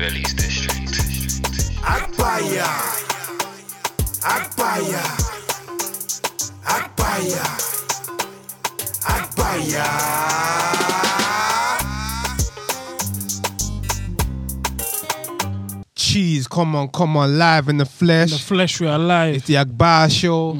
Release. Agbaya. Agbaya. Agbaya. Come on, come on, live in the flesh. The flesh we are alive. it's the Akbar Show.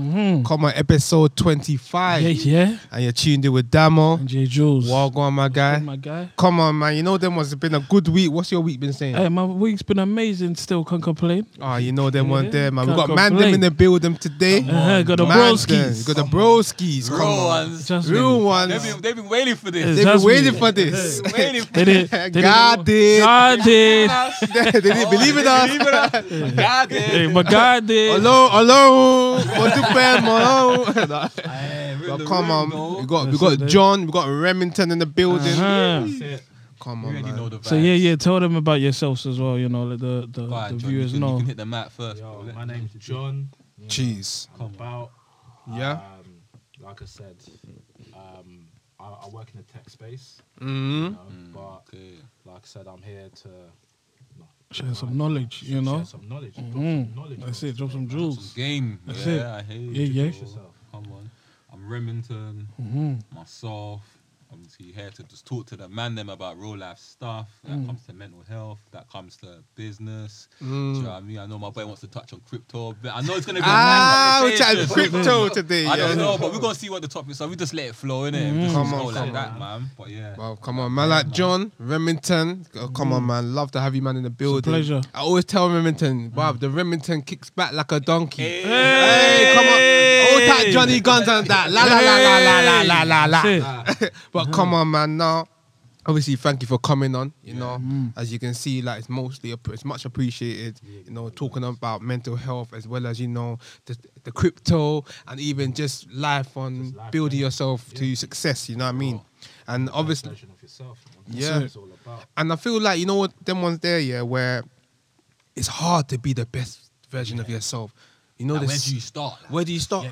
Come on, episode 25. Yeah, yeah. And you're tuned in with Damo. And J Jules. Well on, my guy. my guy. Come on, man. You know them was been a good week. What's your week been saying? Hey, my week's been amazing. Still can't complain. Oh, you know them one Yeah, there, man. We can't got man them in the building today. Uh-huh, got the Man them. broskies. Got the broskis. Come Real on. ones. Just Real me. ones. They've been, they've been waiting for Yes. this. They've been waiting for this. waiting for They didn't. They didn't God did. God did. they didn't believe in us. Believe it or not, God Hey, did. but God did. Hello, hello. What the pen, hello. Hey, But come room, on, though. we got we That's got it, John, we got Remington in the building. Uh-huh. That's it. Come on, man. know the. So yeah, yeah. Tell them about yourselves as well. You know, let the the, Go the John, viewers you can, know. You can hit the mat first. Yo, bro. my name's John. Cheese. I'm about. Yeah. Um, like I said, um, I, I work in the tech space. Mm-hmm. You know, but Okay. like I said, I'm here to no, Share some knowledge. You know. share some knowledge. drop Mhm. some knowledge. That's it. Drop some jewels. Game. That's yeah, it. I hear you. Yeah, yeah. Yourself. Come on. I'm Remington, hmm myself. Obviously here to just talk to the man them about real life stuff. That Mm. comes to mental health. That comes to business. Mm. Do you know what I mean? I know my boy wants to touch on crypto. But I know it's gonna be Ah, a we're chatting crypto today. I yeah. don't know, but we're gonna see what the topic is. So we just let it flow in it. Mm. Just Come go on, like come that, man. But yeah. Well, come on, man. Like John Remington. Oh, come on, man. Love to have you, man, in the building. pleasure. I always tell Remington, wow, the Remington kicks back like a donkey. Hey. Hey, come on. Old Johnny Guns and that. La la la la la la la la That's la. it. But come on, man. Now, obviously, thank you for coming on. You know, Mm. as you can see, like it's mostly app- it's much appreciated. You know, talking about mental health as well as you know the, the crypto and even just life on Just life, building yeah. yourself to success. You know what I mean? And obviously, version of yourself. man. That's Yeah. what it's all about. and I feel like you know what them ones there, yeah, where it's hard to be the best version of yourself. You know, Like, where this- do you start? where do you start? Yeah.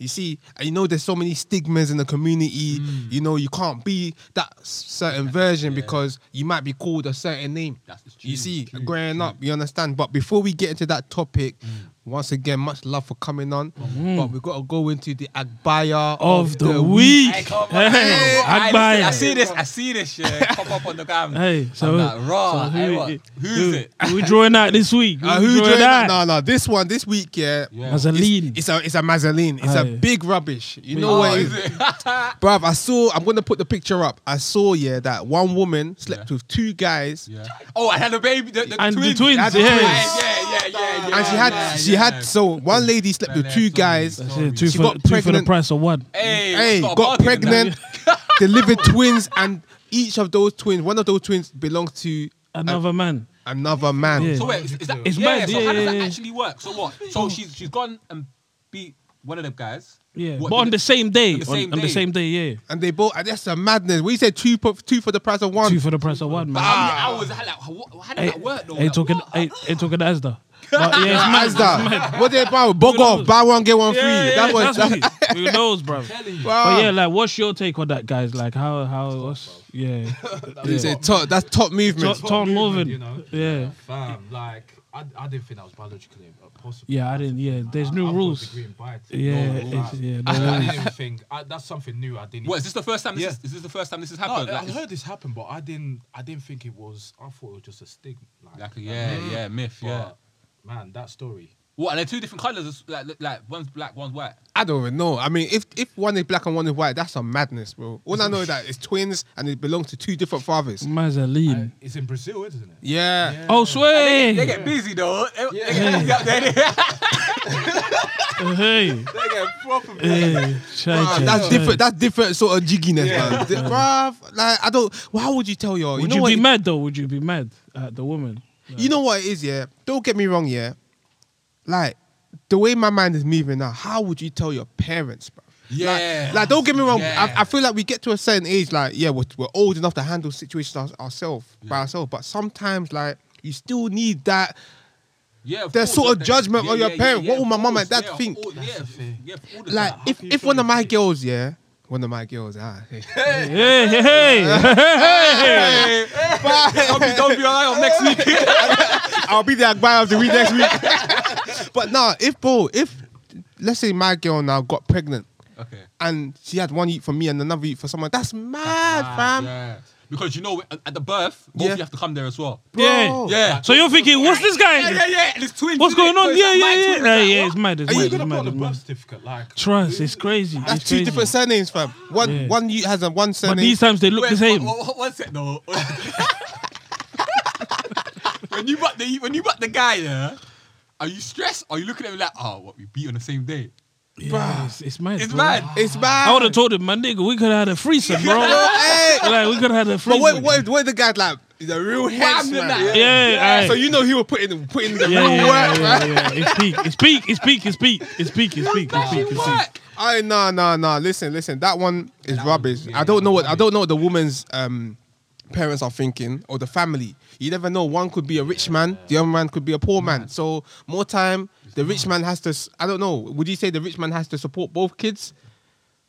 You see, and you know, there's so many stigmas in the community. Mm. You know, you can't be that certain version because you might be called a certain name. That's the You see, true, growing true. up, you understand. But before we get into that topic, Mm. Once again, much love for coming on. But we've got to go into the Agbaya Of the week. Hey. Hey, Hey, Agbaya. I see this. I see this shit pop up on the gram. Hey, so, I'm like, raw. so hey. Who's who, it? Who we drawing out this week? Who Uh, who drawing joined out? No, no. This one, this week, yeah. Yeah. Mazzoline. It's, it's a it's a mazzoline. It's a big rubbish. You know Oh, what it is is? it? Bruv, I saw, I'm going to put the picture up. I saw, yeah, that one woman slept Yeah. with two guys yeah. Oh, I had a baby. The, the And the twins. twins, the yeah. twins. Yeah, yeah, yeah, yeah, yeah. and she had, yeah, she yeah. had, so one lady slept with two guys. That's Sorry. it. Two, She for, got two for the pregnant. price of one. Hey, Hey, start got bargaining pregnant, delivered twins, and each of those twins, one of those twins belongs to Another man. another man. Yeah. So wait, is, is that It's yeah, mad, So yeah, how does yeah, that yeah. actually work? So what? So she's she's gone and beat one of them guys. Yeah. What, but on the same day. on the On, same on the day? same day, yeah. And they both, and that's a madness. We said two, for- two for the price of one. Two for the price of one, man. How many hours? How, like, how, how did Hey, that work though? Ain't Like, talking, what? ain't, ain't talking Asda. But yeah, it's mad. As that. What they buy? Bog off, buy one, get one free. Yeah, yeah, that's what. trust That, me. Who knows, bro? But yeah, like, what's your take on that, guys? Like, how, how, what's, yeah, They say top, that's top movement. Top- Tom moving. You know? yeah, Fam, like, I, I didn't think that was biologically possible. yeah. I didn't. Yeah, there's new I've rules. Got a degree in biotech. Yeah, it's, yeah. I, no I rules. didn't even think I, that's something new. I didn't. What is this the first time? This Yeah. is, is this the first time this has No, happened? I like, heard this happen, but I didn't. I didn't think it was. I thought it was just a stigma. Like, like a, yeah, yeah, myth, yeah. but, man, that story. What? And they're two different colors. Like, like one's black, one's white. I don't even know. I mean, if if one is black and one is white, that's some madness, bro. All I know is that it's twins and it belongs to two different fathers. Mazzoline. Uh, it's in Brazil, isn't it? Yeah. oh, sway. They get busy though. They, they get busy out there. They hey, get proper hey, try, Bruv, that's try. different. That's different sort of jigginess, man. Di- Bruv, like I don't. Why would you tell your? Would you know you, what? be mad though? Would you be mad at the woman? You know what it is, yeah. Don't get me wrong, yeah. Like the way my mind is moving now. How would you tell your parents, bro? Yeah. Like, like, don't get me wrong. Yeah. I, I feel like we get to a certain age, like, yeah, we're, we're old enough to handle situations our, ourselves by ourselves. But sometimes, like, you still need that. Yeah, There's course, sort of that- judgment yeah, on your yeah, parent. yeah, What will my mum and dad think? Yeah, That's the thing. yeah, all the Like, if if one of my girls, yeah, one of my girls. Ah, hey. Hey, hey, hey, hey. don't be, don't be alright on next week. I'll be the Agbaya of the week next week. but nah, if bro, if let's say my girl now got pregnant okay. and she had one eat for me and another eat for someone, that's mad, fam. Yeah. Because you know, at- at the birth, both Yeah. you have to come there as well. Yeah. Bro. Yeah. So you're thinking, what's this guy? Yeah, yeah, yeah. And it's twins. What's going it? on? So Yeah, yeah, yeah. Yeah, yeah, it's mad. It's Are you mad. You It's could have mad. got the It's birth mad. certificate, like. Trust, it's crazy. That's It's two crazy. different surnames, fam. One Yeah. one you has a one surname. But these times they look Wait, the same. One, one, one sec, though. when you got the when you got the guy there, are you stressed? Are you looking at him like, oh, what we beat on the same day? Yeah, it's, it's mad. It's bro. mad. it's bad. I would have told him, my nigga, we could have had a threesome, bro. Hey, like we could have had a but threesome. what, what, what the guy's like? He's a real Wham, henchman. that. Yeah, So you know he will put in put in the yeah, real yeah, work, yeah, man. yeah, yeah. It's peak. It's peak. It's peak. It's peak. It's peak. It's peak. It's peak. It's peak. It's peak. I no no no. Listen listen. That one is rubbish. I don't know what I don't know what the woman's um parents are thinking or the family. You never know. One could be a rich man. The other man could be a poor man. So more time. The rich man has to. s- I don't know. Would you say the rich man has to support both kids?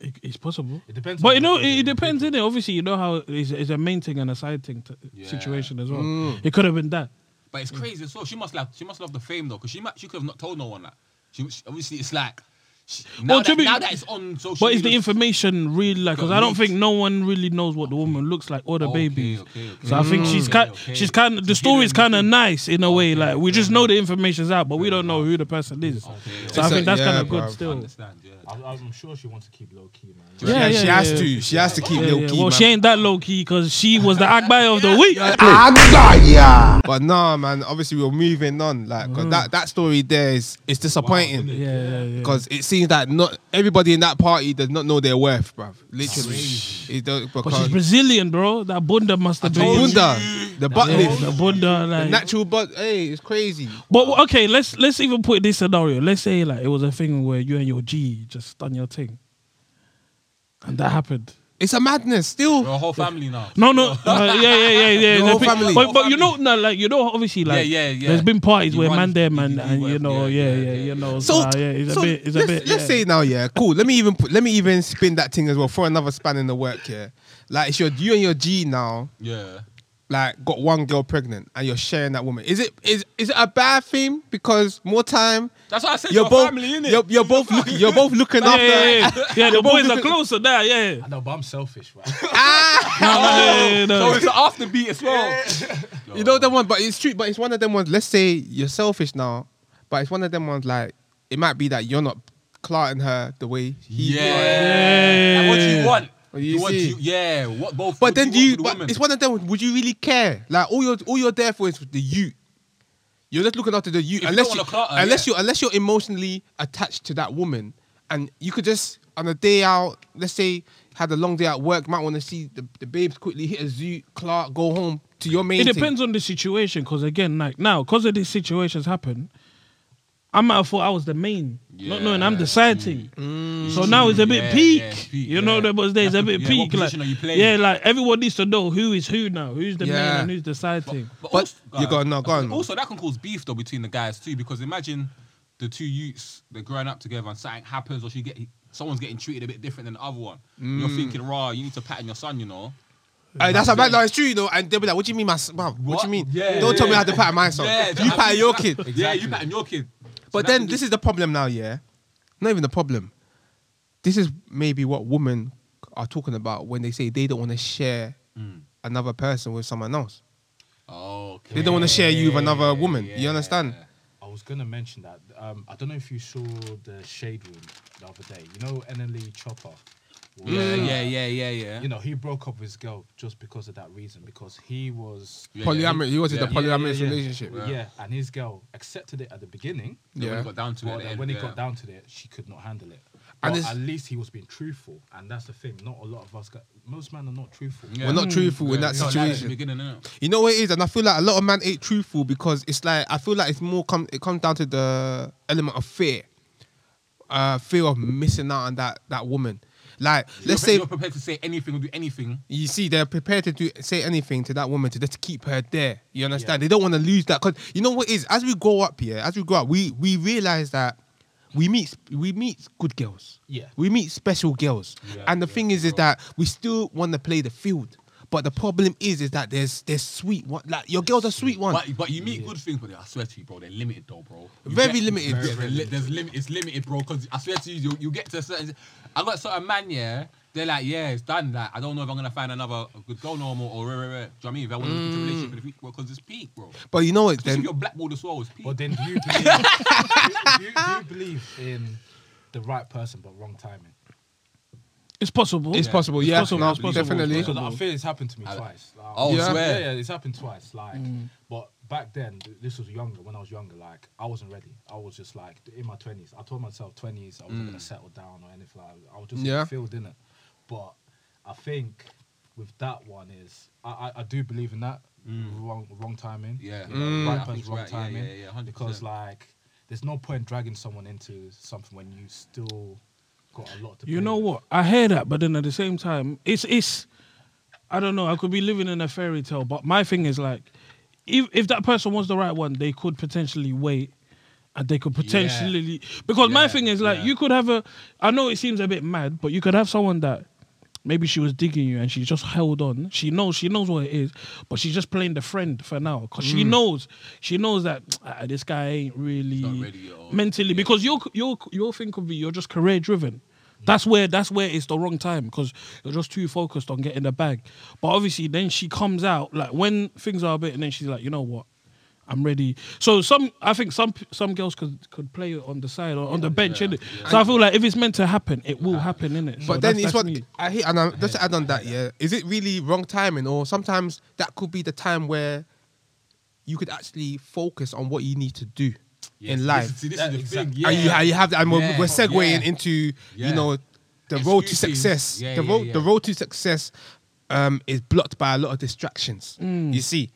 It- It's possible. It depends But on you know, the- it, it depends, innit? Obviously, you know how it's, it's a main thing and a side thing t- Yeah. situation as well. Mm. It could have been that. But it's crazy as well. She must love she must love the fame though, because she might she could have not told no one that. She, she- obviously it's like she, now, Well, that, be- now that it's on social But is the information really like? Because I don't think no one really knows what the woman looks like or the Okay, babies. okay, okay. So I think she's kind. okay. She's kind. of The It's story's kind of nice in a way. Okay, Like we fair just know enough. the information's out, but we don't know who the person is. Okay, So I It's a- think that's yeah, kind of good bruv. still. understand, yeah. I'm, I'm sure she wants to keep low key, man. Yeah, she yeah, has yeah. to. She has to keep Yeah, low yeah. key. Well, man. she ain't that low key because she was the Agbaya of the week. But nah, man. Obviously, we're moving on. Like, Mm. 'cause that that story there is is disappointing. Yeah, yeah, yeah. Because it seems that not everybody in that party does not know their worth, bruv. Literally. It don't, But because she's Brazilian, bro. That bunda must have the been. bunda, the butt Yeah, lift, the bunda, like. natural butt. Hey, it's crazy. But okay, let's let's even put this scenario. Let's say like it was a thing where you and your G just done your thing, and that happened. It's a madness. Still, We're whole family now. No, no, uh, yeah, yeah, yeah, yeah. Your whole pe- family. But, Whole but you know, no, like you know, obviously, like Yeah, yeah, yeah. there's been parties You where man them and, and you know, yeah, yeah, yeah, yeah, yeah. you know, so, so, yeah, it's so a bit, it's let's, a bit. let's say now, yeah, cool. Let me even put, let me even spin that thing as well for another span in the work here. Like, it's your you and your G now. Yeah. Like got one girl pregnant and you're sharing that woman. Is it is is it a bad thing because more time That's what I said you're you're both family, innit? you're, you're both looking you're both looking Yeah, after yeah, yeah, yeah. yeah the You're boys are closer there, yeah. I know, but I'm selfish, right? ah No, no, yeah, yeah, no. So it's an after beat as well. you know that one but it's true but it's one of them ones let's say you're selfish now but it's one of them ones like it might be that you're not clarting her the way he Yeah. Yeah. And what do you want? Oh, you you want see. you, yeah. What both? but then do do you the but woman? it's one of them would you really care like all you're all you're there for is the you you're just looking after the you you unless don't you wanna clout her, unless yeah. you unless you're emotionally attached to that woman and you could just on a day out let's say had a long day at work might want to see the, the babes quickly hit a zoo Clark go home to your main It thing. depends on the situation, because again, like now, because of these situations happen, I might have thought I was the main, not knowing I'm the side thing. So now it's a bit Yeah, peak. yeah, peak, you know, yeah. there was there's a bit yeah, peak. like, are you playing? yeah, like everyone needs to know who is who now, who's the main and who's the side thing. But, But also, you gotta know, go on. Also, that can cause beef though between the guys too, because imagine the two youths they're growing up together and something happens, or she get someone's getting treated a bit different than the other one. You're Mm. thinking, raw, you need to pattern your son, you know. Hey, that's a bad. No, it's true, you know. And they'll be like, "What do you mean, my son? What, what do you mean? Yeah, Don't yeah, tell me yeah. how to pattern my son. you pattern your kid." Yeah, you pattern your kid. But then this is the problem now, yeah. Not even the problem. This is maybe what women are talking about when they say they don't want to share Mm. another person with someone else. Oh, okay. They don't want to share you with another woman. You understand? I was gonna mention that. Um, I don't know if you saw the shade room the other day. You know, NLE Chopper. Was, Yeah, uh, yeah, yeah, yeah, yeah. You know, he broke up with his girl just because of that reason. Because he was. Yeah, Polyamorous. He was in yeah. the polyamorous yeah, yeah. relationship. Yeah. and his girl accepted it at the beginning. Yeah. When he got down to it, then end, when it yeah. got down to it, she could not handle it. And But it's- at least he was being truthful, and that's the thing. Not a lot of us. Got, most men are not truthful. Yeah. We're not truthful in that you can't lie at the situation. beginning, innit? You know what it is, and I feel like a lot of men ain't truthful because it's like I feel like it's more come it comes down to the element of fear, uh, fear of missing out on that that woman. Like let's say you're prepared to say anything or do anything. you see they're prepared to do say anything to that woman to just keep her there. You understand? They don't want to lose that because you know what is as we grow up here, as we grow up, we we realize that we meet we meet good girls. Yeah. We meet special girls. Yeah, and the yeah, thing is is that we still want to play the field. But the problem is is that there's there's sweet one like your girl's a sweet one. But, but you meet good things, but I swear to you, bro, they're limited though, bro. You Very get- limited. Yeah, they're li- there's limit. It's limited, bro. Because I swear to you, you, you get to a certain. I got certain man, yeah. They're like, yeah, it's done. Like, I don't know if I'm gonna find another good girl no more or rare, rare, rare. Do you know what I mean? If I want to get a mm. relationship, in the future, because it's peak, bro. But you know what Especially if then you're blackballed as well, it's peak. But then do you believe, do, you, do, you, do you believe in the right person but wrong timing? It's possible. it's possible, yeah. possible, no, it's possible, definitely. it's Because possible. I feel it's happened to me I- twice. Like, Oh, Yeah. swear. Yeah, yeah, it's happened twice. Like, mm. but back then, th- this was younger. When I was younger, like I wasn't ready. I was just like in my twenties. I told myself twenties I wasn't gonna mm. settle down or anything like. that. I was just Yeah. yeah. filled in it. But I think with that one is I I, I do believe in that mm. wrong wrong timing. Yeah. you know, Mm. right I think person, wrong right. Yeah, timing. yeah, yeah, 100%. Because like, there's no point dragging someone into something when you still got a lot to. You play know what? I hear that, but then at the same time, it's it's. I don't know. I could be living in a fairy tale, but my thing is like, if if that person was the right one, they could potentially wait, and they could potentially because my thing is like, yeah. you could have a. I know it seems a bit mad, but you could have someone that. Maybe she was digging you and she just held on. She knows she knows what it is, but she's just playing the friend for now because she knows she knows that "Ah, this guy ain't really not ready yet, or- mentally because your your your thing could be you're just career driven. That's where that's where it's the wrong time because you're just too focused on getting the bag. But obviously, then she comes out like when things are a bit, and then she's like, you know what, I'm ready. So some, I think some some girls could could play it on the side or on the bench, innit? So I feel like if it's meant to happen, it will happen, innit? So But then that's- it's that's what me. I hate, and I'm, just to add on that, yeah, is it really wrong timing, or sometimes that could be the time where you could actually focus on what you need to do Yeah, in life. This is, see, this is the exactly. thing. And you, Yeah. and you have that, and we're, Yeah. we're segueing Yeah. into Yeah. you know the road to success. Yeah, the yeah, road, yeah. the road to success, um, is blocked by a lot of distractions. Mm. You see,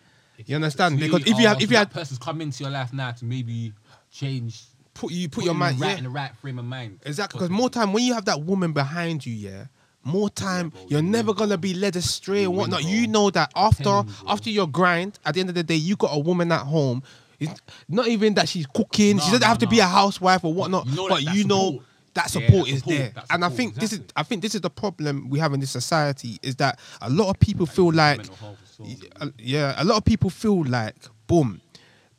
you understand? Because if you have, if you had person's come into your life now to maybe change, put you put your mind, right yeah, in the right frame of mind. exactly. Because more time when you have that woman behind you, yeah. More time, bro, you're you never win, gonna be led astray You and whatnot. bro. You know that after bro. after your grind, at the end of the day, you got a woman at home. It's not even that she's cooking. No, she doesn't no, have to be a housewife or whatnot. you know but that- you know support. that Yeah, support that is support, there. that and I support, think this is. I think this is the problem we have in this society is that a lot of people feel like So- uh, yeah, a lot of people feel like, boom,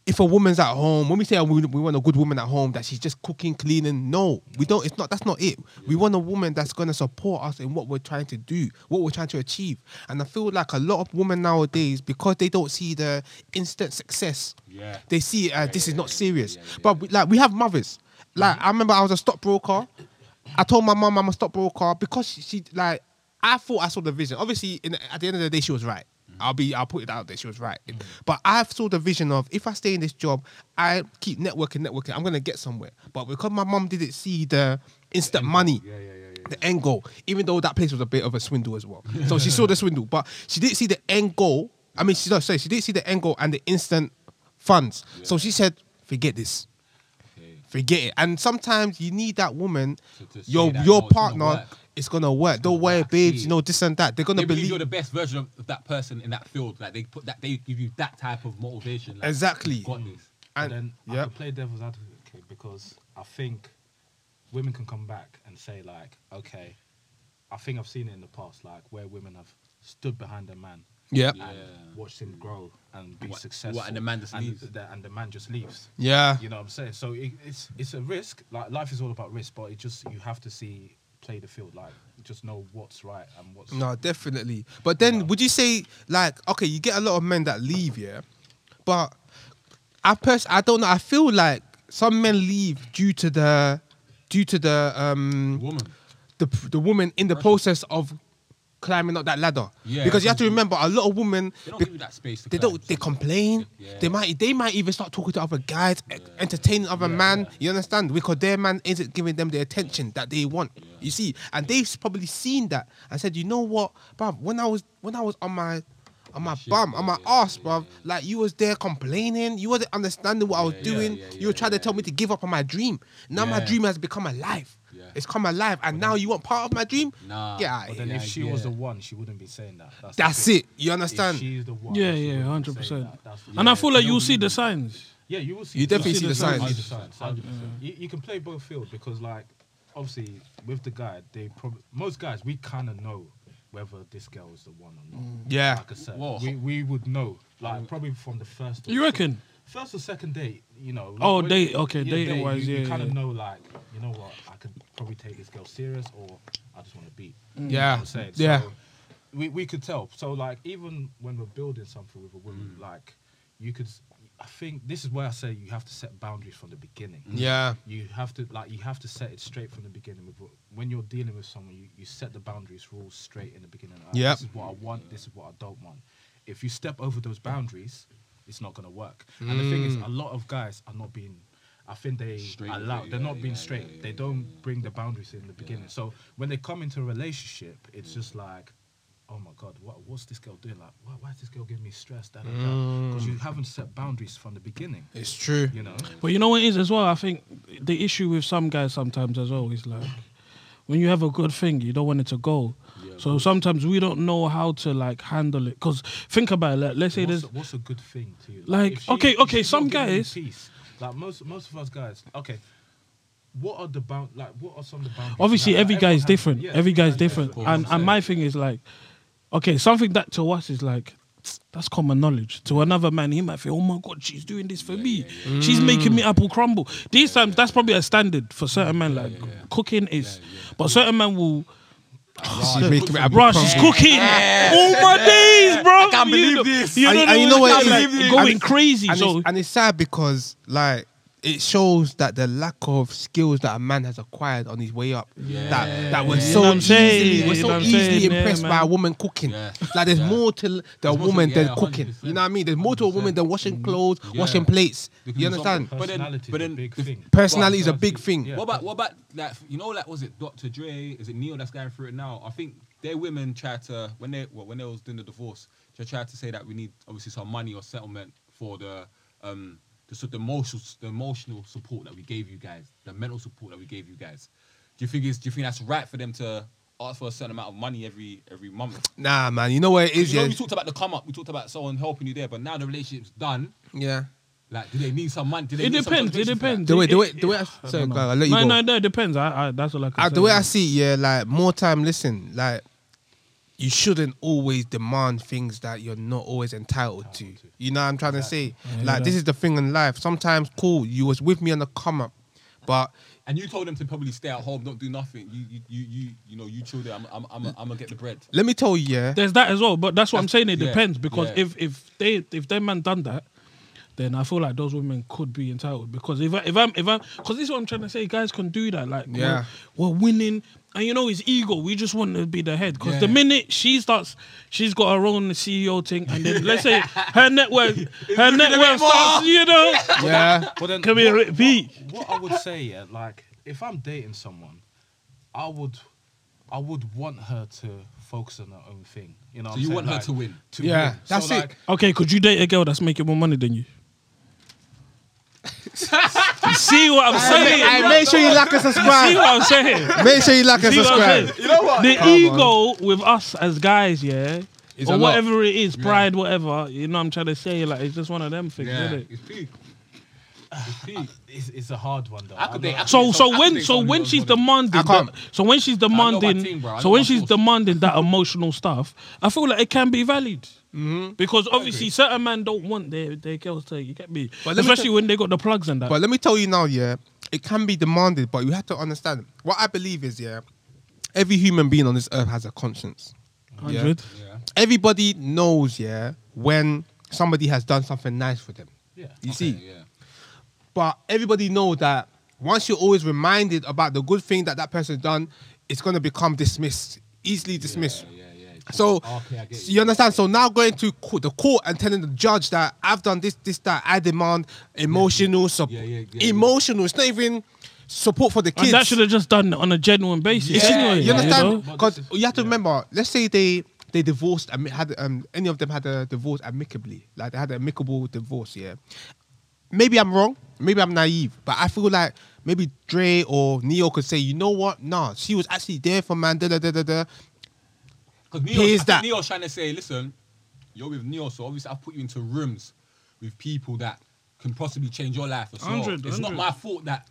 if a woman's at home, when we say we, we want a good woman at home, that she's just cooking, cleaning, no, we don't. It's not. That's not it. We want a woman that's gonna support us in what we're trying to do, what we're trying to achieve. And I feel like a lot of women nowadays, because they don't see the instant success, Yeah. they see as Yeah, this yeah, is not serious. yeah, yeah, but we, like we have mothers. Like I remember, I was a stockbroker. I told my mum I'm a stockbroker because she, she like I thought I saw the vision. Obviously, in, at the end of the day, she was right. I'll be I'll put it out there. She was right. But I saw the vision of if I stay in this job, I keep networking, networking. I'm gonna get somewhere. But because my mom didn't see the instant money, Yeah, yeah, yeah, yeah. the end goal, even though that place was a bit of a swindle as well. So she saw the swindle, but she didn't see the end goal. I mean, she no, sorry, she didn't see the end goal and the instant funds. So she said, "Forget this." Okay. forget it. And sometimes you need that woman, to your your no, it's gonna partner. Work. It's gonna work. Don't worry, Exactly. babes. You know this and that. They're gonna They believe believe. you're the best version of, of that person in that field. Like they put that, they give you that type of motivation. Like, Exactly. Got this. But and then I yeah, can play devil's advocate because I think women can come back and say like, okay, I think I've seen it in the past, like where women have stood behind a man yeah, Yeah. and watched him grow and be What- successful. what, and the man just leaves? The, and the man just leaves. yeah. You know what I'm saying? So it, it's it's a risk. Like life is all about risk, but it just you have to see play the field, like just know what's right and what's No, definitely. But then, would you say like okay, you get a lot of men that leave, yeah, but I pers- I don't know. I feel like some men leave due to the due to the um Woman. the the woman in the process of climbing up that ladder. Yeah, because you have to remember a lot of women They don't be- give you that space. They climb. don't they complain Yeah. they might they might even start talking to other guys e- entertaining other man you understand because their man isn't giving them the attention that they want you see and they've probably seen that and said you know what bruv when i was when i was on my on my Shit, bum, on my yeah, ass, yeah, bruv. yeah. Like you was there complaining. You wasn't understanding what I was Yeah, yeah, doing. yeah, you were yeah, trying to yeah. tell me to give up on my dream. Now my dream has become alive. Yeah. It's come alive, and now you want part of my dream? Nah. Yeah, But then yeah, if she yeah. was the one, she wouldn't be saying that. That's, the that's thing. it. You understand? If understand? she's the one. Yeah, she yeah, wouldn't hundred say percent. that. That's the And I feel like You you'll see the signs. Yeah, you will see. You definitely see see the the signs. signs. see the signs. 100%. You, you can play both fields because, like, obviously, with the guy, they probably most guys we kind of know whether this girl is the one or not. Mm. Yeah. Like I said, Whoa. we, we would know, like, probably from the first. or You reckon? First or second date, you know. Oh, date, okay, dating date, wise, you, yeah, You kind of yeah. know, like, you know what, I could probably take this girl serious, or I just want to beat. You know Yeah. what I'm saying? Yeah. So we we could tell. So like, even when we're building something with a woman, mm. like, you could. I think this is why I say you have to set boundaries from the beginning. Mm. Yeah. You have to like you have to set it straight from the beginning. With when you're dealing with someone, you, you set the boundaries rules straight in the beginning. Like, Yep. This is what I want. This is what I don't want. If you step over those boundaries, it's not gonna work. And the thing is, a lot of guys are not being. I think they straight allow. They're yeah, not being yeah, straight. yeah, they yeah, don't bring the boundaries in the beginning. So when they come into a relationship, it's just like. Oh my God! What, what's this girl doing? Like, why, why is this girl giving me stress? Because Mm. you haven't set boundaries from the beginning. It's true. You know. But you know what it is as well. I think the issue with some guys sometimes as well is like when you have a good thing, you don't want it to go. so sometimes we don't know how to like handle it. Because think about it. Like, let's say what's, there's what's a good thing to you? Like, if she- okay, okay, some not giving you guys- peace, like most most of us guys. Okay, what are the bound? Like, what are some of the boundaries? obviously Like, every everyone guy is different. yeah, every guy is guy's different. Cool, And and my thing is like, okay, something that to us is like. That's common knowledge. To another man, he might feel, "Oh my god, she's doing this for me. She's making me mm. apple crumble." These times, that's probably a standard for certain men. Like cooking is, but certain men will. Oh, she's making me Bro, she's cooking. Oh my days, bro. I can't believe this. You know, and you know what like? And going crazy. And, So it's, and it's sad because like it shows that the lack of skills that a man has acquired on his way up. That that was You so know what I'm easily, we're so easily saying? Yeah, impressed by a woman cooking. Yeah. Like there's Yeah. more to the more woman than yeah, cooking. 100%. You know what I mean? There's more to a woman than washing clothes, Yeah. washing plates. Because You understand? But then- Personality but is a then big thing. Personality is a big thing. Yeah. What about what about like you know like was it Dr. Dre? Is it Neil that's going through it now? I think their women try to when they well, when they was doing the divorce, they tried to say that we need obviously some money or settlement for the um the sort of emotional the emotional support that we gave you guys, the mental support that we gave you guys. Do you think it's do you think that's right for them to ask for a certain amount of money every every month? Nah, man. You know what it is? You know, Yeah. we talked about the come up, we talked about someone helping you there, but now the relationship's done. yeah. Like, do they need some money? Do they it need some depends. It contribution for that? depends. The way, It- the way, it- the way. I, I sorry, don't know. I'll let you no, go. no, no. It depends. I, I that's all I can say. the way I see it, yeah, like more time. Listen, like you shouldn't always demand things that you're not always entitled to. You know what I'm trying to say? like this is the thing in life. Sometimes, cool, you was with me on the come up, but And you told them to probably stay at home, don't do nothing. You you you you, you know you chill there. I'm I'm I'm, I'm gonna get the bread. let me tell you, yeah, There's that as well, but that's what I'm saying. It yeah, depends because yeah. if if they if their man done that, then I feel like those women could be entitled because if I, if I'm if I'm because this is what I'm trying to say. Guys can do that. Like Yeah. we're, we're winning, and you know it's ego. We just want to be the head because Yeah. the minute she starts, she's got her own CEO thing, and then let's say her network her network starts. You know, yeah, But then come here, what, repeat. what, what I would say, yeah, like if I'm dating someone, I would, I would want her to focus on her own thing. You know, So you saying? want her to win. To Yeah, win. that's so, it. Like, Okay, could you date a girl that's making more money than you? You See what I'm saying? Hey, make sure you like and subscribe. See subscribe. what I'm saying? Make sure you like and See what I'm subscribe. saying? You know what? The ego with us as guys, yeah, It's or a lot. whatever it is, pride, whatever. You know, what I'm trying to say like it's just one of them things, Yeah, isn't it? it's peak. It's peak. It's, it's a hard one though. I could I'm date- I could So date so when so when who's she's got it. demanding that, so when she's demanding team, so when she's demanding that emotional stuff, I feel like it can be valid. Mm-hmm. Because obviously certain men don't want their, their girls to you get me, But let me especially when they got the plugs and that. But let me tell you now, yeah, it can be demanded, but you have to understand. What I believe is, yeah, every human being on this earth has a conscience. Hundred. Yeah. Everybody knows, yeah, when somebody has done something nice for them. Yeah. You see, Yeah. But everybody know that once you're always reminded about the good thing that that person done, it's gonna become dismissed, easily dismissed. Yeah, yeah, yeah. So, Okay, I get so you. you understand? So now going to court, the court and telling the judge that I've done this, this, that, I demand emotional support. Yeah, yeah, yeah, yeah. emotional. It's not even support for the kids. And that should have just done it on a genuine basis. Yeah, anyway, you understand? know? Because you have to remember. Let's say they they divorced. ami- Had um any of them had a divorce amicably, like they had an amicable divorce. Yeah. Maybe I'm wrong. Maybe I'm naive, but I feel like maybe Dre or Neo could say, you know what? Nah, she was actually there for man. Da da da da da. Because Neo's, Here's that. Neo's trying to say, listen, you're with Neo, so obviously I've put you into rooms with people that can possibly change your life as well. 100, It's not my fault that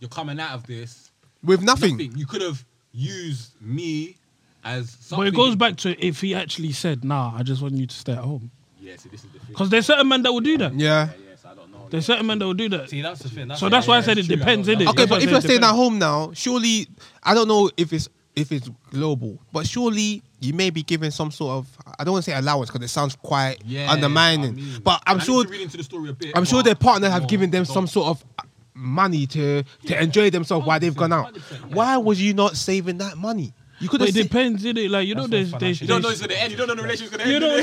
you're coming out of this. with nothing. Nothing. You could have used me as But it goes back to if he actually said, "Nah, I just want you to stay at home," Yeah, see, this is the thing. because there's certain men that will do that. Yeah. Yes, I don't know. There's certain men that will do that. See, that's the thing. So that's why I said it true, depends, don't innit? Okay, That's but if you're staying at home now, surely I don't know if it's if it's global, but surely you may be given some sort of I don't want to say allowance because it sounds quite Yeah, undermining. I mean, but I'm I sure into the story a bit. I'm sure their partner have given them don't. some sort of money to to enjoy themselves while they've gone out. yeah. Why was you not saving that money? You could But have it depends, innit? Like you know, That's there's, there's, You don't know there's it's gonna end. You don't know the relationship's gonna end. you don't know,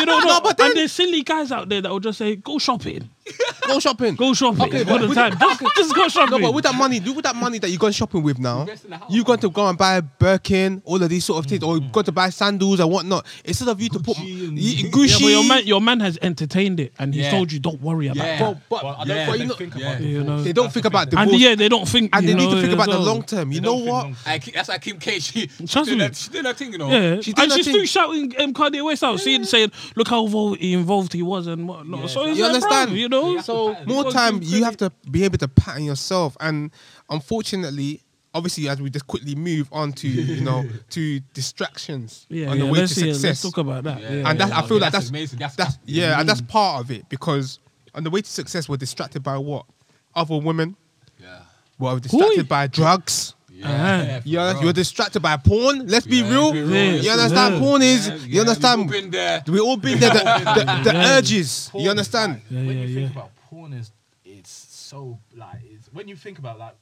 you don't know. no, but then- and there's silly guys out there that will just say, "Go shopping, go shopping. go shopping Okay, but the with- time. Just, just go shopping." No, but with that money, do with that money that you've gone shopping with now, Invest in the house, you're going to go and buy Birkin, all of these sort of things, or you've got to buy sandals and whatnot. Instead of you to put Gucci and- y- yeah, Gucci, but your man, your man has entertained it, and he's Yeah. told you, "Don't worry about Yeah. it." but, but, But I don't Yeah. think but they you know, think yeah. about You know. they don't think about thing. And divorce, yeah, they don't think, and they you need to think as about the well. long term. You know what? long- I, that's why Kim K. She, she Trust did me. her, she did her thing, you know. Yeah, She she did and her she's thing. still shouting um, Kanye West out, seeing, saying, "Look how involved, involved he was and whatnot." So it's You like, understand? Bro, you know, So more time, you you have to be able to pattern yourself, and unfortunately, obviously, as we just quickly move on to you know to distractions yeah, on yeah, the way to let's, yeah, success. let's talk about that. Yeah. Yeah, and that, yeah. I feel Yeah, like that's that's amazing. That's- that's, that's- yeah, and that's mm. part of it because on the way to success, we're distracted by what other women. Yeah. We're distracted Who? by drugs. Yeah. Uh-huh. for Yeah, you're distracted by porn. Let's be Yeah, real. be real. Yes, You understand? yeah. Porn is. Yeah, you understand? We've all been there. We all been there. The, the, the Yeah. urges. Porn You understand? like- Yeah, when you yeah. think about porn, is it's so like it's, when you think about like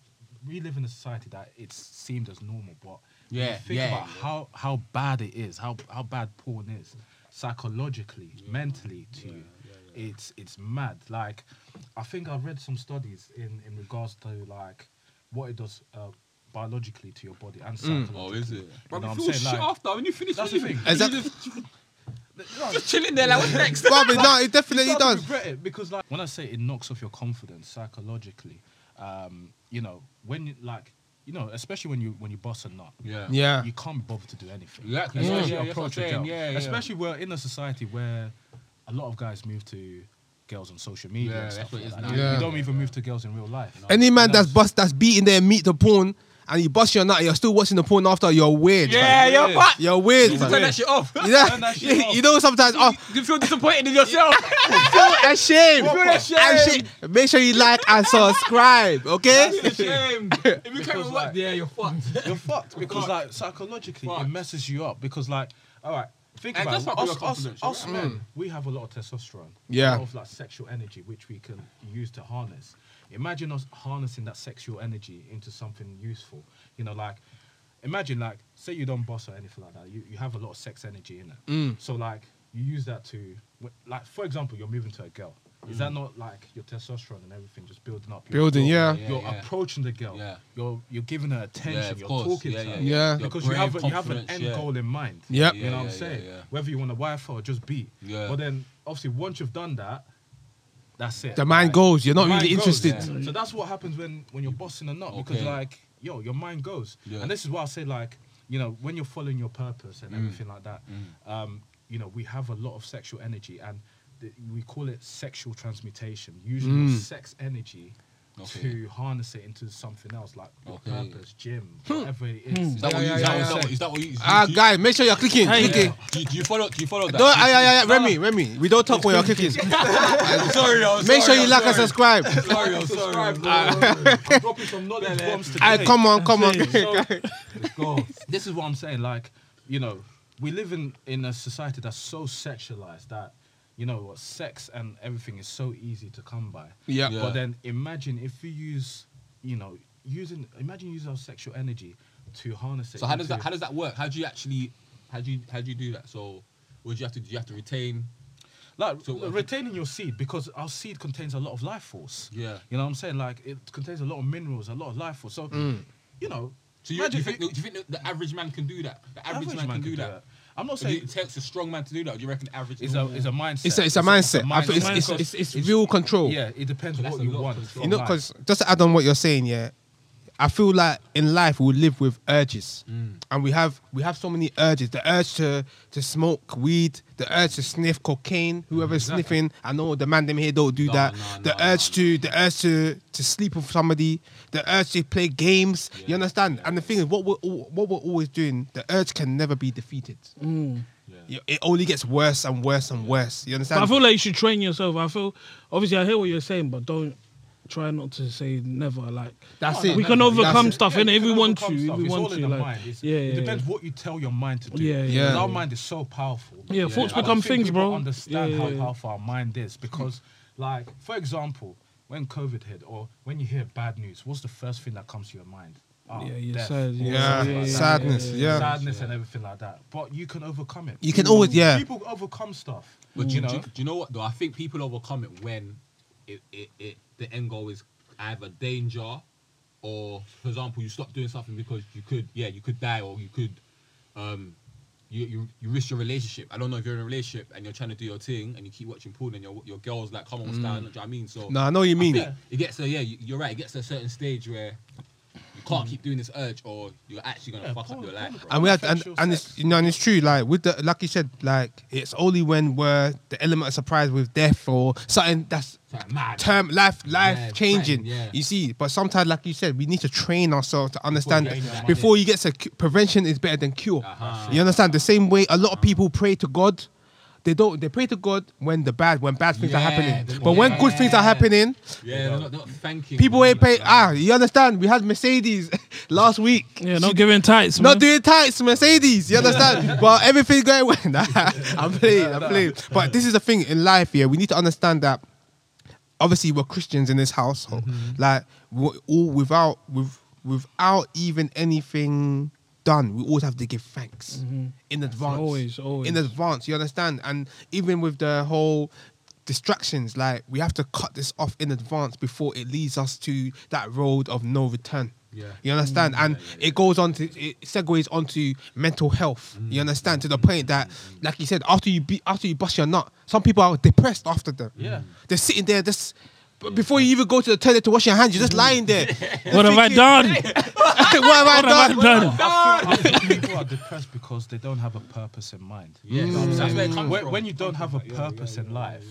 we live in a society that it's seemed as normal, but when Yeah, you think yeah, about yeah. how how bad it is, how how bad porn is psychologically, mentally to you. It's it's mad. Like I think I've read some studies in in regards to like what it does uh, biologically to your body and psychologically. Oh, is it? You Bro, know you what feel I'm saying? shit Like- after when you finish That's the thing. Is You that- just, just chilling there like what's next? Bobby, no, it definitely start to does. regret it because, like, when I say it knocks off your confidence psychologically, um, you know, when you like, you know, especially when you when you boss a nut, Yeah. Yeah. you can't bother to do anything. Exactly. Especially Yeah, yeah, that's what approach I'm a saying. girl. Yeah, yeah. Especially we're in a society where a lot of guys move to girls on social media Yeah, and that's stuff what like it is that. now. You- Yeah. You don't even move to girls in real life. Any man And that's bust that's beating their meat to porn and you bust your nut, you're still watching the porn after. You're weird. Yeah, fam. you're Yeah. You're weird. You fam. turn that shit off. You know, Turn that shit you, off. you know sometimes oh You feel disappointed in yourself. feel ashamed. You feel ashamed. Ashamed. Make sure you like and subscribe, okay? That's ashamed. If you Because, can't like- like, yeah, you're fucked. You're fucked because, like, psychologically, it messes you up. Because, like, all right, think And about that's it. Us, us, us right? men, we have a lot of testosterone. Yeah. A lot of like sexual energy, which we can use to harness. Imagine us harnessing that sexual energy into something useful. You know, like, imagine, like, say you don't boss or anything like that. You, you have a lot of sex energy in it. Mm. So, like, you use that to, like, for example, you're moving to a girl. Is that not like your testosterone and everything just building up? Building, yeah. Yeah, You're yeah. approaching the girl. Yeah. You're you're giving her attention. Yeah, you're course. talking Yeah, to her. yeah. Yeah. Because you have a, you have an end yeah. goal in mind. Yep. You know what I'm Yeah, yeah, saying? yeah. Whether you want to wife or just be. Yeah. But then obviously once you've done that, that's it. The mind Like, goes. You're not really goes, interested. yeah. So that's what happens when when you're bossing a nut because Okay. like yo, your mind goes. Yeah. And this is why I say like you know when you're following your purpose Mm. and everything like that, um, you know we have a lot of sexual energy and th- we call it sexual transmutation. Usually, Mm. sex energy. Okay. To harness it into something else, like your Okay. purpose, gym, whatever it is. Is that what you? yeah, Is that yeah, what- is that what- is that what you? Ah, do you- guys, make sure you're clicking. Hey, clicking. Do you, do you follow? Do you follow that? Don't, ah, yeah, yeah, yeah. Remy, Remy, we don't talk when you're clicking. sorry, I'm Make sure sorry, you I'm like and sorry. subscribe. Sorry, I'm sorry. I'm dropping some knowledge bombs today. Ah, come on, come on. So, go. This is what I'm saying. Like, you know, we live in in a society that's so sexualized that, you know, what sex and everything is so easy to come by. Yeah. Yeah. But then imagine if we use, you know, using imagine using our sexual energy to harness it. So how does that? How does that work? How do you actually? How do you? How do you do that? So, would you have to? Do you have to retain? like So retaining your seed because our seed contains a lot of life force. Yeah. You know what I'm saying? Like it contains a lot of minerals, a lot of life force. So, Mm. you know. So you, do you think? you- Do you think that the average man can do that? The average, Average man, can do that. I'm not Or you- saying it takes a strong man to do that. Do you reckon average? it's a it's a mindset. It's a, it's a mindset. I feel it's, mindset. it's, it's, it's real control. yeah, it depends on that's what a you lot of want. control. You know, because just to add on what you're saying, yeah, I feel like in life we live with urges, Mm. and we have we have so many urges. The urge to to smoke weed, the urge to sniff cocaine. Whoever's Exactly. sniffing, I know the man them here don't do No, that. no, the no, urge no, to the urge to to sleep with somebody, the urge to play games. You Yeah, understand? And the thing is, what we're what we're always doing, the urge can never be defeated. Mm. You- It only gets worse and worse and worse. You But understand? I feel like you should train yourself. I feel obviously I hear what you're saying, but don't try not to say never. Like That's it. we can overcome that's it. stuff Yeah, in if we want to. overcome If we It's want all to, in the like mind. It's- yeah, it depends what you tell your mind to do. Yeah, yeah, Yeah. Our mind is so powerful. Yeah, thoughts become things, bro. Understand Yeah, how yeah, yeah. powerful our mind is because, like, for example, when COVID hit or when you hear bad news, what's the first thing that comes to your mind? Oh, Yeah, you're death, sad, yeah, Yeah, something like that. sadness. Yeah. sadness and everything like that. But you can overcome it. You can always- yeah. People overcome stuff. But do, you you, know, do, do you know what though? I think people overcome it when it, it, it the end goal is either danger or, for example, you stop doing something because you could, yeah, you could die or you could, um, you, you you risk your relationship. I don't know if you're in a relationship and you're trying to do your thing and you keep watching porn and your your girl's like, come on, stand. Do you know what I mean? So no, I know what you mean. it gets to yeah, you- you're right. It gets to a certain stage where you can't keep doing this urge or you're actually gonna Yeah, fuck up your life, bro. and we had and, Sexual and it's you know and it's true like with the like you said like it's only when we're the element of surprise with death or something that's Something mad. term life life Yeah, changing threatened, yeah. you see but sometimes like you said we need to train ourselves to understand you that change before you get to cu- prevention is better than cure Uh-huh. you understand the same way a lot of people pray to God they don't they pray to God when the bad when bad things are happening the- but when good things are happening Yeah, they're not, they're not thanking. people ain't pay like, ah you understand we had Mercedes last week Yeah, She not giving tights, not doing tights, Mercedes. You understand? but everything's going well. Nah, I'm playing. I'm playing. But this is the thing in life. Yeah, we need to understand that. Obviously, we're Christians in this household. Mm-hmm. Like, we're all without with without even anything done, we always have to give thanks mm-hmm. in advance. Mm-hmm. Always, always. in advance. You understand? And even with the whole distractions, like we have to cut this off in advance before it leads us to that road of no return. Yeah. You understand? Mm-hmm. and it goes on to it segues onto mental health. You mm-hmm. understand? To the point that, like you said, after you be after you bust your nut, some people are depressed after them. Yeah. They're sitting there just b- before you even go to the toilet to wash your hands, you're just lying there. What have I done? what have I What have I done? done? I feel, I feel people are depressed because they don't have a purpose in mind. Yeah, You know what I'm that's saying? where it comes when, from. when you don't have a purpose in life,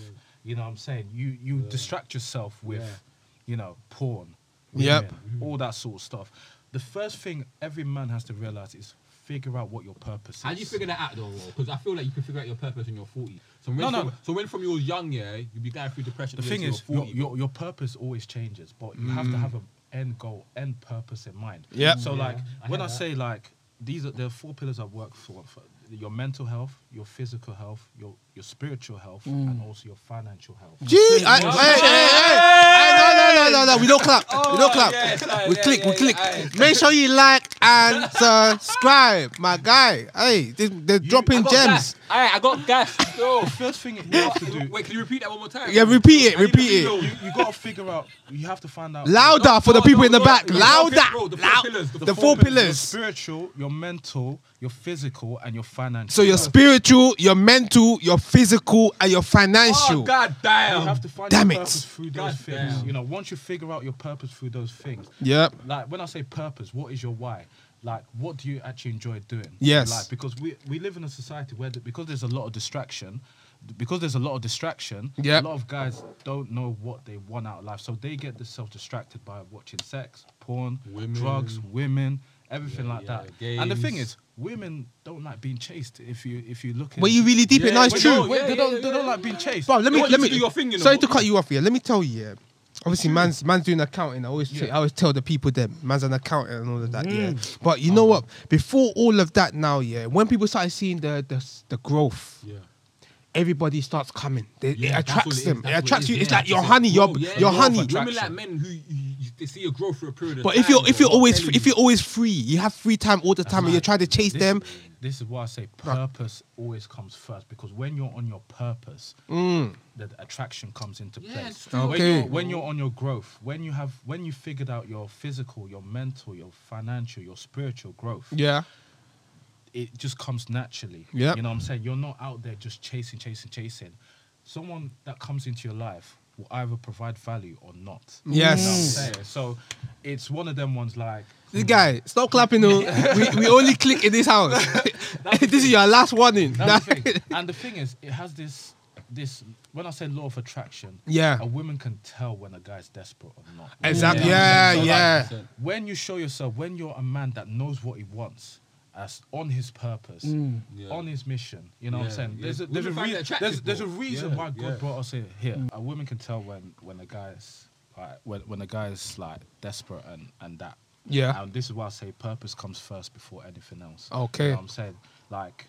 you know what I'm saying? You you distract yourself with, you know, porn, Yep. women, all that sort of stuff. The first thing every man has to realize is figure out what your purpose is. How do you figure that out though? Because I feel like you can figure out your purpose when you're 40. So when, No, from, no. so when from you was young, yeah, you'll be going through depression. the thing is, your, 40, your, your purpose always changes, but you have to Mm. have an end goal, end purpose in mind. Yep. So, like, I when I that. say, like, these are the four pillars I work for, for your mental health, your physical health, your, your spiritual health, and also your financial health. Gee, I, hey, hey, hey, hey, no, no, no, no, no, we don't clap. we don't oh, clap. yes, aye, we yeah, click, we yeah, click. yeah, Make sure you like and subscribe, my guy. Hey, they, they're dropping I gems. gas. Aye, I got gas. Yo. The first thing you have to do, Wait, can you repeat that one more time? Yeah, repeat it, I repeat it. you, you got to figure out, you have to find out. Louder for the people no, in the no, back. no, Louder. bro, the four Loud- pillars, the The four four Your pillars. spiritual, your mental, your physical, and your financial. So your spiritual, your mental, your physical, and your oh, financial. Oh, god damn. You have to find Damn your it. purpose through those God things. damn. You know, once you figure out your purpose through those things, Yeah. like when I say purpose, what is your why? Like, what do you actually enjoy doing? in Yes. life? because we we live in a society where the, because there's a lot of distraction, because there's a lot of distraction. Yep. A lot of guys don't know what they want out of life, so they get themselves distracted by watching sex, porn, Women. drugs, women, everything Yeah, like yeah, that. And the thing is, women don't like being chased. If you if you look, at When you really deep it, Yeah, no, it's true. you- Yeah, they don't yeah, they don't yeah, like being chased. Bro, let me let me do your thing, you know. Sorry to cut you off here. Let me tell you. Obviously, man's man's doing accounting. I always Yeah. I always tell the people that man's an accountant and all of that. Yeah. Mm. But you know what? Before all of that, now yeah, when people started seeing the the, the growth, Yeah. everybody starts coming. They, Yeah, it attracts what it them. It attracts what you. it It's like your honey. Your yeah, your honey. Women like men who you, you, they see a growth for a period of But time. if you're if you're always telling if you. you're always free, you have free time all the time, and you're trying to chase this, them. This is why I say purpose always comes first because when you're on your purpose, Mm. the attraction comes into Yeah, place. it's true. When, Okay. you're, when you're on your growth, when you have when you figured out your physical, your mental, your financial, your spiritual growth, Yeah. it just comes naturally. Yeah. You know what I'm saying? You're not out there just chasing, chasing, chasing. Someone that comes into your life will either provide value or not. Yes. You know what I'm saying? So it's one of them ones like This guy, stop clapping. though. we, we only click in this house. this is your last warning. That's the thing. And the thing is, it has this this when I say law of attraction, Yeah. a woman can tell when a guy's desperate or not. Exactly. Yeah. Yeah, So, like, yeah. When you show yourself, when you're a man that knows what he wants, as on his purpose, mm. Yeah. on his mission, you know what I'm saying? yeah. There's a there's a, Women find rea- it attractive, there's, there's a reason Yeah, why God yeah. brought us here. here. A woman can tell when when a guy's like when when a guy's like desperate and and that. Yeah. And this is why I say purpose comes first before anything else. Okay. You know what I'm saying? Like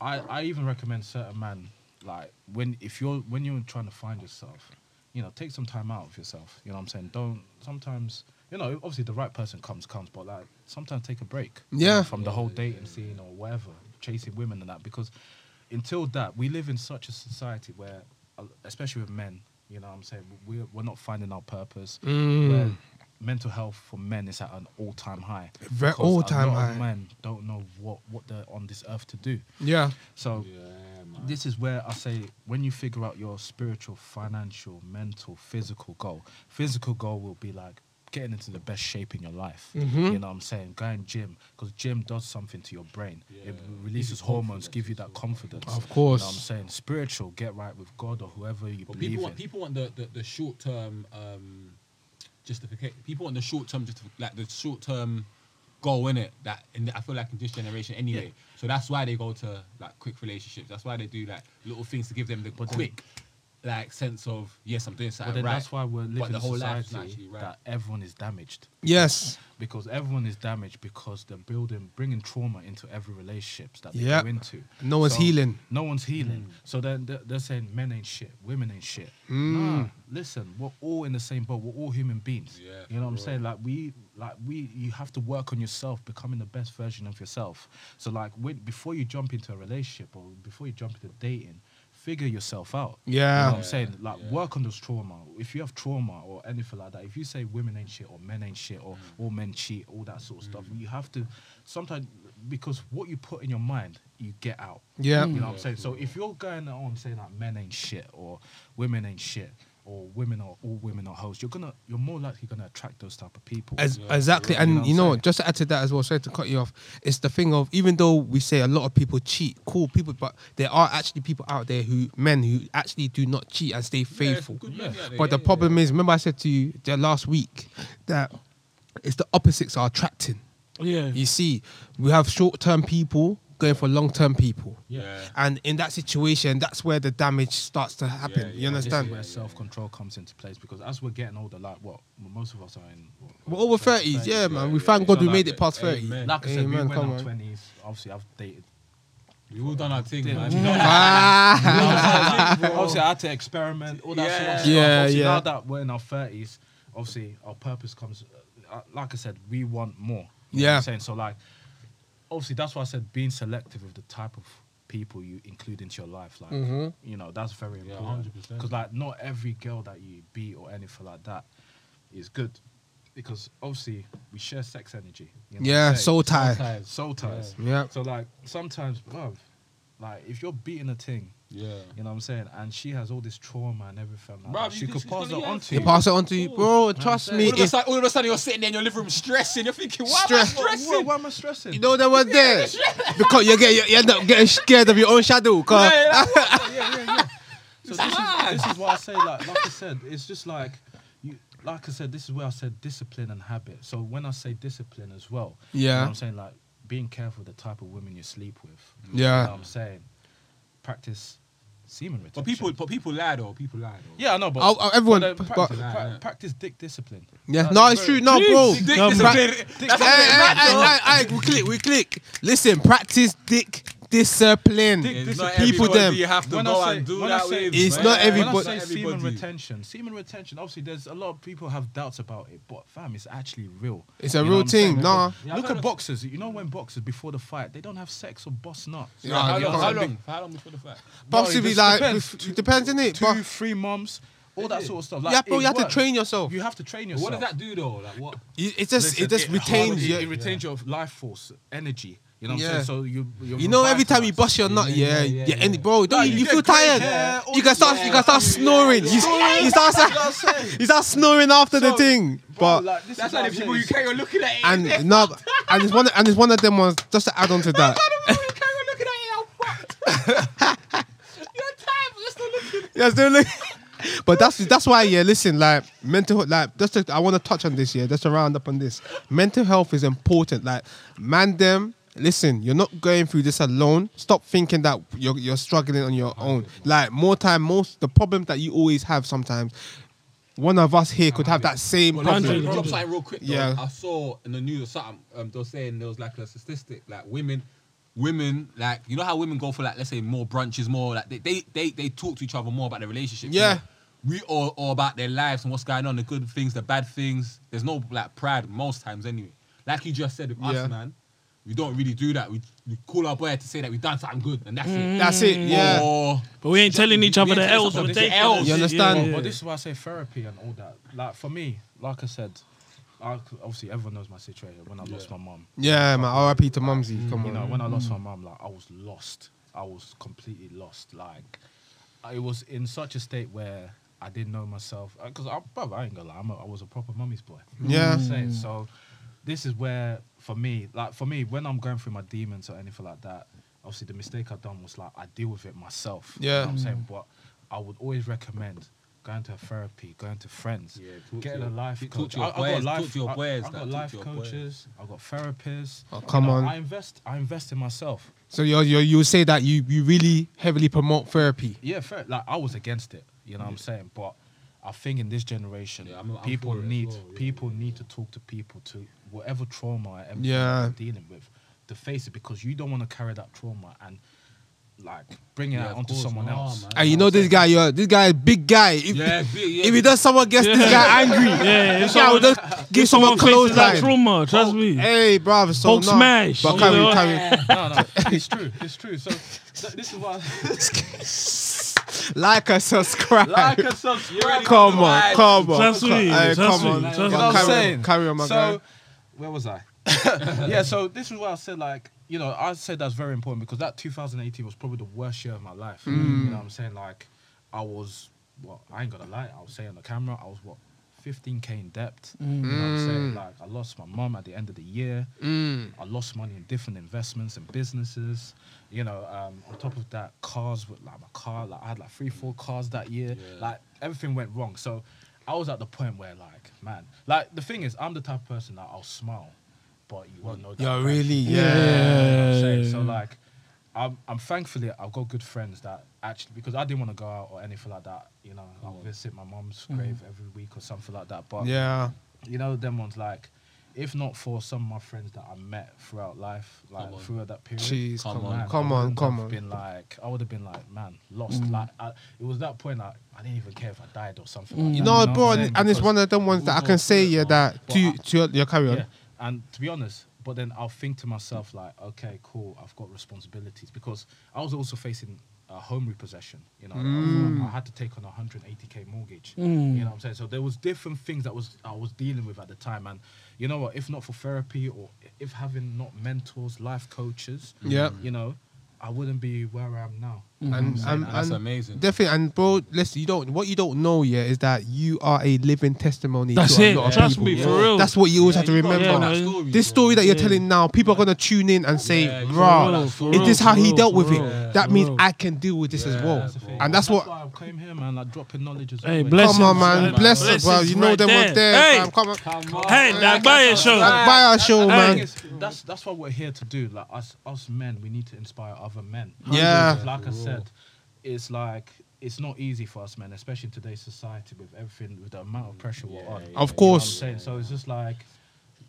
I I even recommend certain man like when if you're when you're trying to find yourself, you know, take some time out of yourself. You know what I'm saying? Don't sometimes you know, obviously the right person comes comes, but like sometimes take a break. you Yeah. know, from the whole dating scene or whatever, chasing women and that because until that we live in such a society where uh, especially with men, you know what I'm saying, we're we're not finding our purpose. Mm. Where mental health for men is at an all-time high. Very all-time high. Men don't know what what they're on this earth to do. Yeah. So Yeah, this is where I say when you figure out your spiritual, financial, mental, physical goal, physical goal will be like getting into the best shape in your life. Mhm. You know what I'm saying? Going gym because gym does something to your brain. Yeah. It releases hormones, give you that confidence. Of You course. know what I'm saying? Spiritual, get right with God or whoever you But believe people in. want people want the, the, the short term um, justification. People want the short term just like the short term goal in it. That in the, I feel like in this generation anyway. So that's why they go to like quick relationships. That's why they do like little things to give them the But then- quick like sense of yes, I'm doing but something then right. that's why we're living but the whole a life is society actually right. that everyone is damaged. Yes. because everyone is damaged because they're building bringing trauma into every relationships that they Yep. go into No one's healing. no one's healing so then they're, they're saying men ain't shit women ain't shit Mm. nah listen we're all in the same boat we're all human beings Yeah, you know what i'm saying like we like we you have to work on yourself becoming the best version of yourself so like when, before you jump into a relationship or before you jump into dating figure yourself out Yeah. you know Yeah. what I'm saying? Like, yeah. work on those trauma. If you have trauma or anything like that, if you say women ain't shit or men ain't shit or mm. all men cheat, all that sort of stuff, mm. you have to sometimes because what you put in your mind, you get out. Yeah. You know what I'm mm. saying? So if you're going on saying like men ain't shit or women ain't shit or women are all women are hoes, you're gonna you're more likely gonna attract those type of people. As, Yeah, exactly, you know and you I'm know, just to add to that as well. Sorry to cut you off. It's the thing of even though we say a lot of people cheat, cool people, but there are actually people out there who men who actually do not cheat and stay faithful. good men out But yeah, the yeah, problem yeah. is, remember I said to you the last week that it's the opposites are attracting. Yeah. You see, we have short-term people going for long-term people, yeah. and in that situation, that's where the damage starts to happen. Yeah, you yeah, This understand? is where self control comes into place because as we're getting older, like what most of us are in. what, We're over thirties, yeah, man. We thank yeah. God we So made it past thirty. amen. Like I said, we Amen, went our on. twenties. Obviously, I've dated We all done our thing, man. You know, Ah. obviously, I had to experiment, all that sort of Yeah. stuff. Yeah, obviously, yeah. Now that we're in our thirties, obviously, our purpose comes. Uh, like I said, we want more. You know what Yeah. I'm saying so. Like, obviously, that's why I said being selective of the type of people you include into your life. Like, Mhm. you know, that's very Yeah, important. 100%. Because like, not every girl that you beat or anything like that is good. Because obviously, we share sex energy. you know Yeah, I'm saying? soul tie. Sometimes. soul ties. Yeah. So like sometimes, bruv, like if you're beating a thing, Yeah. you know what I'm saying, and she has all this trauma and everything, like Bruv, that, she you could can- pass it gonna- on to You you. pass it on to you, bro. Trust me. All of, a It's, sudden, all of a sudden, you're sitting there in your living room stressing. You're thinking, why Stress. am I stressing? Why, why am I stressing? you know that was there because you get you, you end up getting scared of your own shadow. Cause Yeah, yeah, yeah, yeah, yeah. So this is, this is what I say. Like, like I said, it's just like you. Like I said, this is where I said discipline and habit. So when I say discipline as well, you know Yeah. what I'm saying like being careful the type of women you sleep with. Yeah. you know what I'm saying practice semen retention. But people, but people lie though. People lie though. Yeah, I know, but I'll- I'll- everyone- but, uh, but- practice, Nah, pra- practice dick discipline. yeah, Like, no, it's true. No, bro. Dick discipline. pra- That's Hey, what hey, hey, hey, hey, we click, we click. Listen, practice dick discipline. Dick It's not People everybody them. You have to When go say- and do when I that say- with. It's man. not When everybody- I say semen retention, semen retention. Obviously, there's a lot of people have doubts about it, but fam, it's actually real. It's a You real what I'm saying? thing. Nah. Yeah, Look I've at heard- boxers. You know when boxers before the fight they don't have sex or boss nuts. Yeah, How you long? can't- How long? How long before the fight? Possibly it like depends. it depends in it. Two, But three months, all that Is it? sort of stuff. Like, yeah, bro, it you have to works. train yourself. You have to train yourself. What does that do though? Like what? You- It just Listen, it just it- retains it, you. it retains your life force, energy. You know what Yeah. I'm saying? So you you You know, every time you bust your nut, yeah, yeah, yeah, yeah, and bro, don't you, you you feel tired? you can start, you can start snoring. You, you start, you start snoring after the thing. But like, this That's is why the people you saying. carry on looking at it. and no, and it's one, and it's one of them ones. Just to add on to that, you carry on looking at it, I'm fucked. You're tired, but you're still looking. yeah, still look. But that's that's why yeah. Listen, like mental, like just to, I want to touch on this. Yeah, just to round up on this. Mental health is important. Like man, them. Listen, you're not going through this alone. Stop thinking that you're you're struggling on your own. Like more time, most the problem that you always have sometimes. One of us here could have that same Well, problem. drop something real quick. Though. Yeah. I saw in the news or something. Um, they were saying there was like a statistic, like women, women, like you know how women go for like let's say more brunches, more like they they they, they talk to each other more about their relationship. Yeah. We all, all about their lives and what's going on, the good things, the bad things. There's no like pride most times anyway. Like you just said with Yeah. us, man, we don't really do that. We, we call our boy to say that we've done something good and that's it. Mm. That's it. Yeah. Or But we ain't telling each other the telling L's each or other the the. L's. You understand? Yeah, yeah. But this is why I say therapy and all that. Like for me, like I said, I, obviously everyone knows my situation. When I lost my mum, Yeah, my R.I.P. to Mumsy. Come you on. know, when I lost my mum, like I was lost. I was completely lost. Like I was in such a state where I didn't know myself. Uh, because I, brother, I ain't gonna lie, I'm a, I was a proper mummy's boy. You know what I'm Yeah. saying? So this is where, for me, like for me, when I'm going through my demons or anything like that, obviously the mistake I've done was like I deal with it myself. You know Yeah. what I'm saying? But I would always recommend going to therapy, going to friends, Yeah, talk getting your- a life talk coach. to your I, I boys, got life, talk to your I- boys, I, like, got life to your coaches. I got therapists. Oh, You come know, on. I invest. I invest in myself. So you you you say that you you really heavily promote therapy. Yeah, fair. Like I was against it. You know what I'm saying? But I think in this generation, Yeah, I'm- I'm people for it as need well, yeah, people need to talk to people to whatever trauma or everything Yeah. dealing with to face it because you don't want to carry that trauma and like bring it Yeah, out onto course, someone no, else. man. And you know this guy, you're this guy, is big guy. If, Yeah, big, yeah. if he does someone gets this guy angry, Yeah, this if guy will someone- just give someone Someone faces close that line. trauma, oh, trust me. Hey, bruv, so Hulk no. smash. But carry, know? carry, no, no, it's true. It's true. So th- this is why. like and subscribe. like and subscribe. come on, come on, Trust come, me, hey, trust come on. trust But me. You know what I'm carry, saying? on, carry on, my so, guy. where was I? yeah, so this is why I said like, you know, I said that's very important because that 2018 was probably the worst year of my life. You Mm. know what I'm saying? Like, I was, what, I ain't gonna lie, I was saying on the camera, I was what, 15k in debt. You know what I'm saying? Like, I lost my mum at the end of the year. Mm. I lost money in different investments and businesses. You know, um, on top of that, cars with like my car, like I had like three, four cars that year. Like everything went wrong. So I was at the point where like, man, like the thing is, I'm the type of person that I'll smile, but you won't know that. Yo, I'm really? actually- Yeah. You know I'm. So like, I'm, I'm thankfully I've got good friends that actually because I didn't want to go out or anything like that. You know, I'll visit my mom's grave every week or something like that. But Yeah. you know, them ones like, if not for some of my friends that I met throughout life, like Come on. throughout that period, Jeez, Come come on. on, man, come I on, wouldn't come have on. Been like, I would have been like, man, lost. Mm. Like, I, it was that point. Like, I didn't even care if I died or something. Like mm. You that, know, what bro, I'm and, saying? and it's Because- one of them ones that I can say, yeah, that to But to your, your carry on. yeah, and to be honest, but then I'll think to myself like, okay, cool, I've got responsibilities because I was also facing a home repossession. You know, I, Mm. was- I had to take on a 180k mortgage. Mm. You know what I'm saying? So there was different things that was I was dealing with at the time, and you know what? If not for therapy or if having not mentors, life coaches, Yeah. you know, I wouldn't be where I am now. Mm-hmm. And, and, That's and amazing. Definitely, and bro, listen, you don't. What you don't know, yet is that you are a living testimony. That's to a it. lot of Trust people. me, for real. That's what you always Yeah, have to remember. Yeah, that story, this bro. story that you're Yeah. telling now, people are gonna tune in and say, Yeah, you "Bruh, gotta tell that for story. is this how he dealt with real. it? That means real. I can deal with this as well." that's. And that's what. why I came here, man. Like dropping knowledge as Hey, well. bless Come on, man, man. bless us, bro. You know them there. there. Hey. fam. Come on, Hey, that buy a show. Like, buy our show, man. Thing is, that's that's what we're here to do. Like us, us men, we need to inspire other men. Yeah. Like I said, it's like it's not easy for us men, especially in today's society with everything, with the amount of pressure we're on. yeah, Of You know I'm course. saying? So it's just like.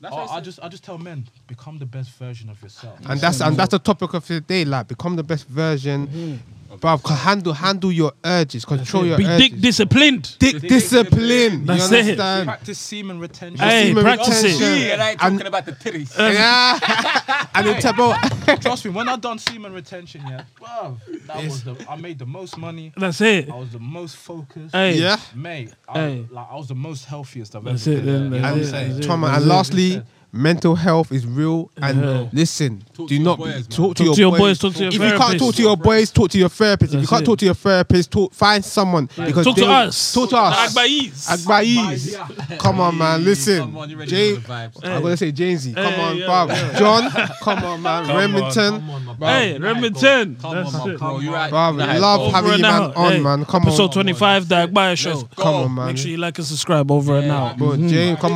That's I, I I just I just tell men become the best version of yourself. And that's and that's the topic of the day. Like, become the best version, mm-hmm. Bruv. c- Handle handle your urges, control your Be urges. dick disciplined. Dick discipline. That's you it. understand? practice semen retention. Hey, semen practice it. retention. Yeah, I ain't And- talking about the titties. Um, yeah. and then tell bro, Trust me, when I done semen retention, yeah, wow, that Yes. was the I made the most money. That's it. I was the most focused. Hey. yeah. Mate, I, Hey. like I was the most healthiest I've That's ever it, been. then, you know what I'm that's it, saying? that's it. Come. That's And it. lastly, mental health is real. And Yeah. listen, Talk do to your not boys, man. talk to Talk your to your boys. boys, talk to your if you can't talk therapist. to your boys, talk to your therapist. if you That's can't it. talk to your therapist, talk find someone because Talk to they- us. Talk to us. The Agbais. Agbais. Come on, man. Listen, Come on, you ready Jay- for the vibes? I'm gonna say Jamesy. Come Hey, on, yeah, bruv. yeah. John. Come on, man. Come on, Remington. Come on, my bro. Hey, Remington. Come That's on, my it. bro. You right? Bruv, Nah, love. Over having and you man out. on, Hey, man. Come on. Episode 25, the Agbaya Show. Let's go. Come on, man. Make sure you like and subscribe over and Yeah. out. Bro, mm-hmm. James, come on.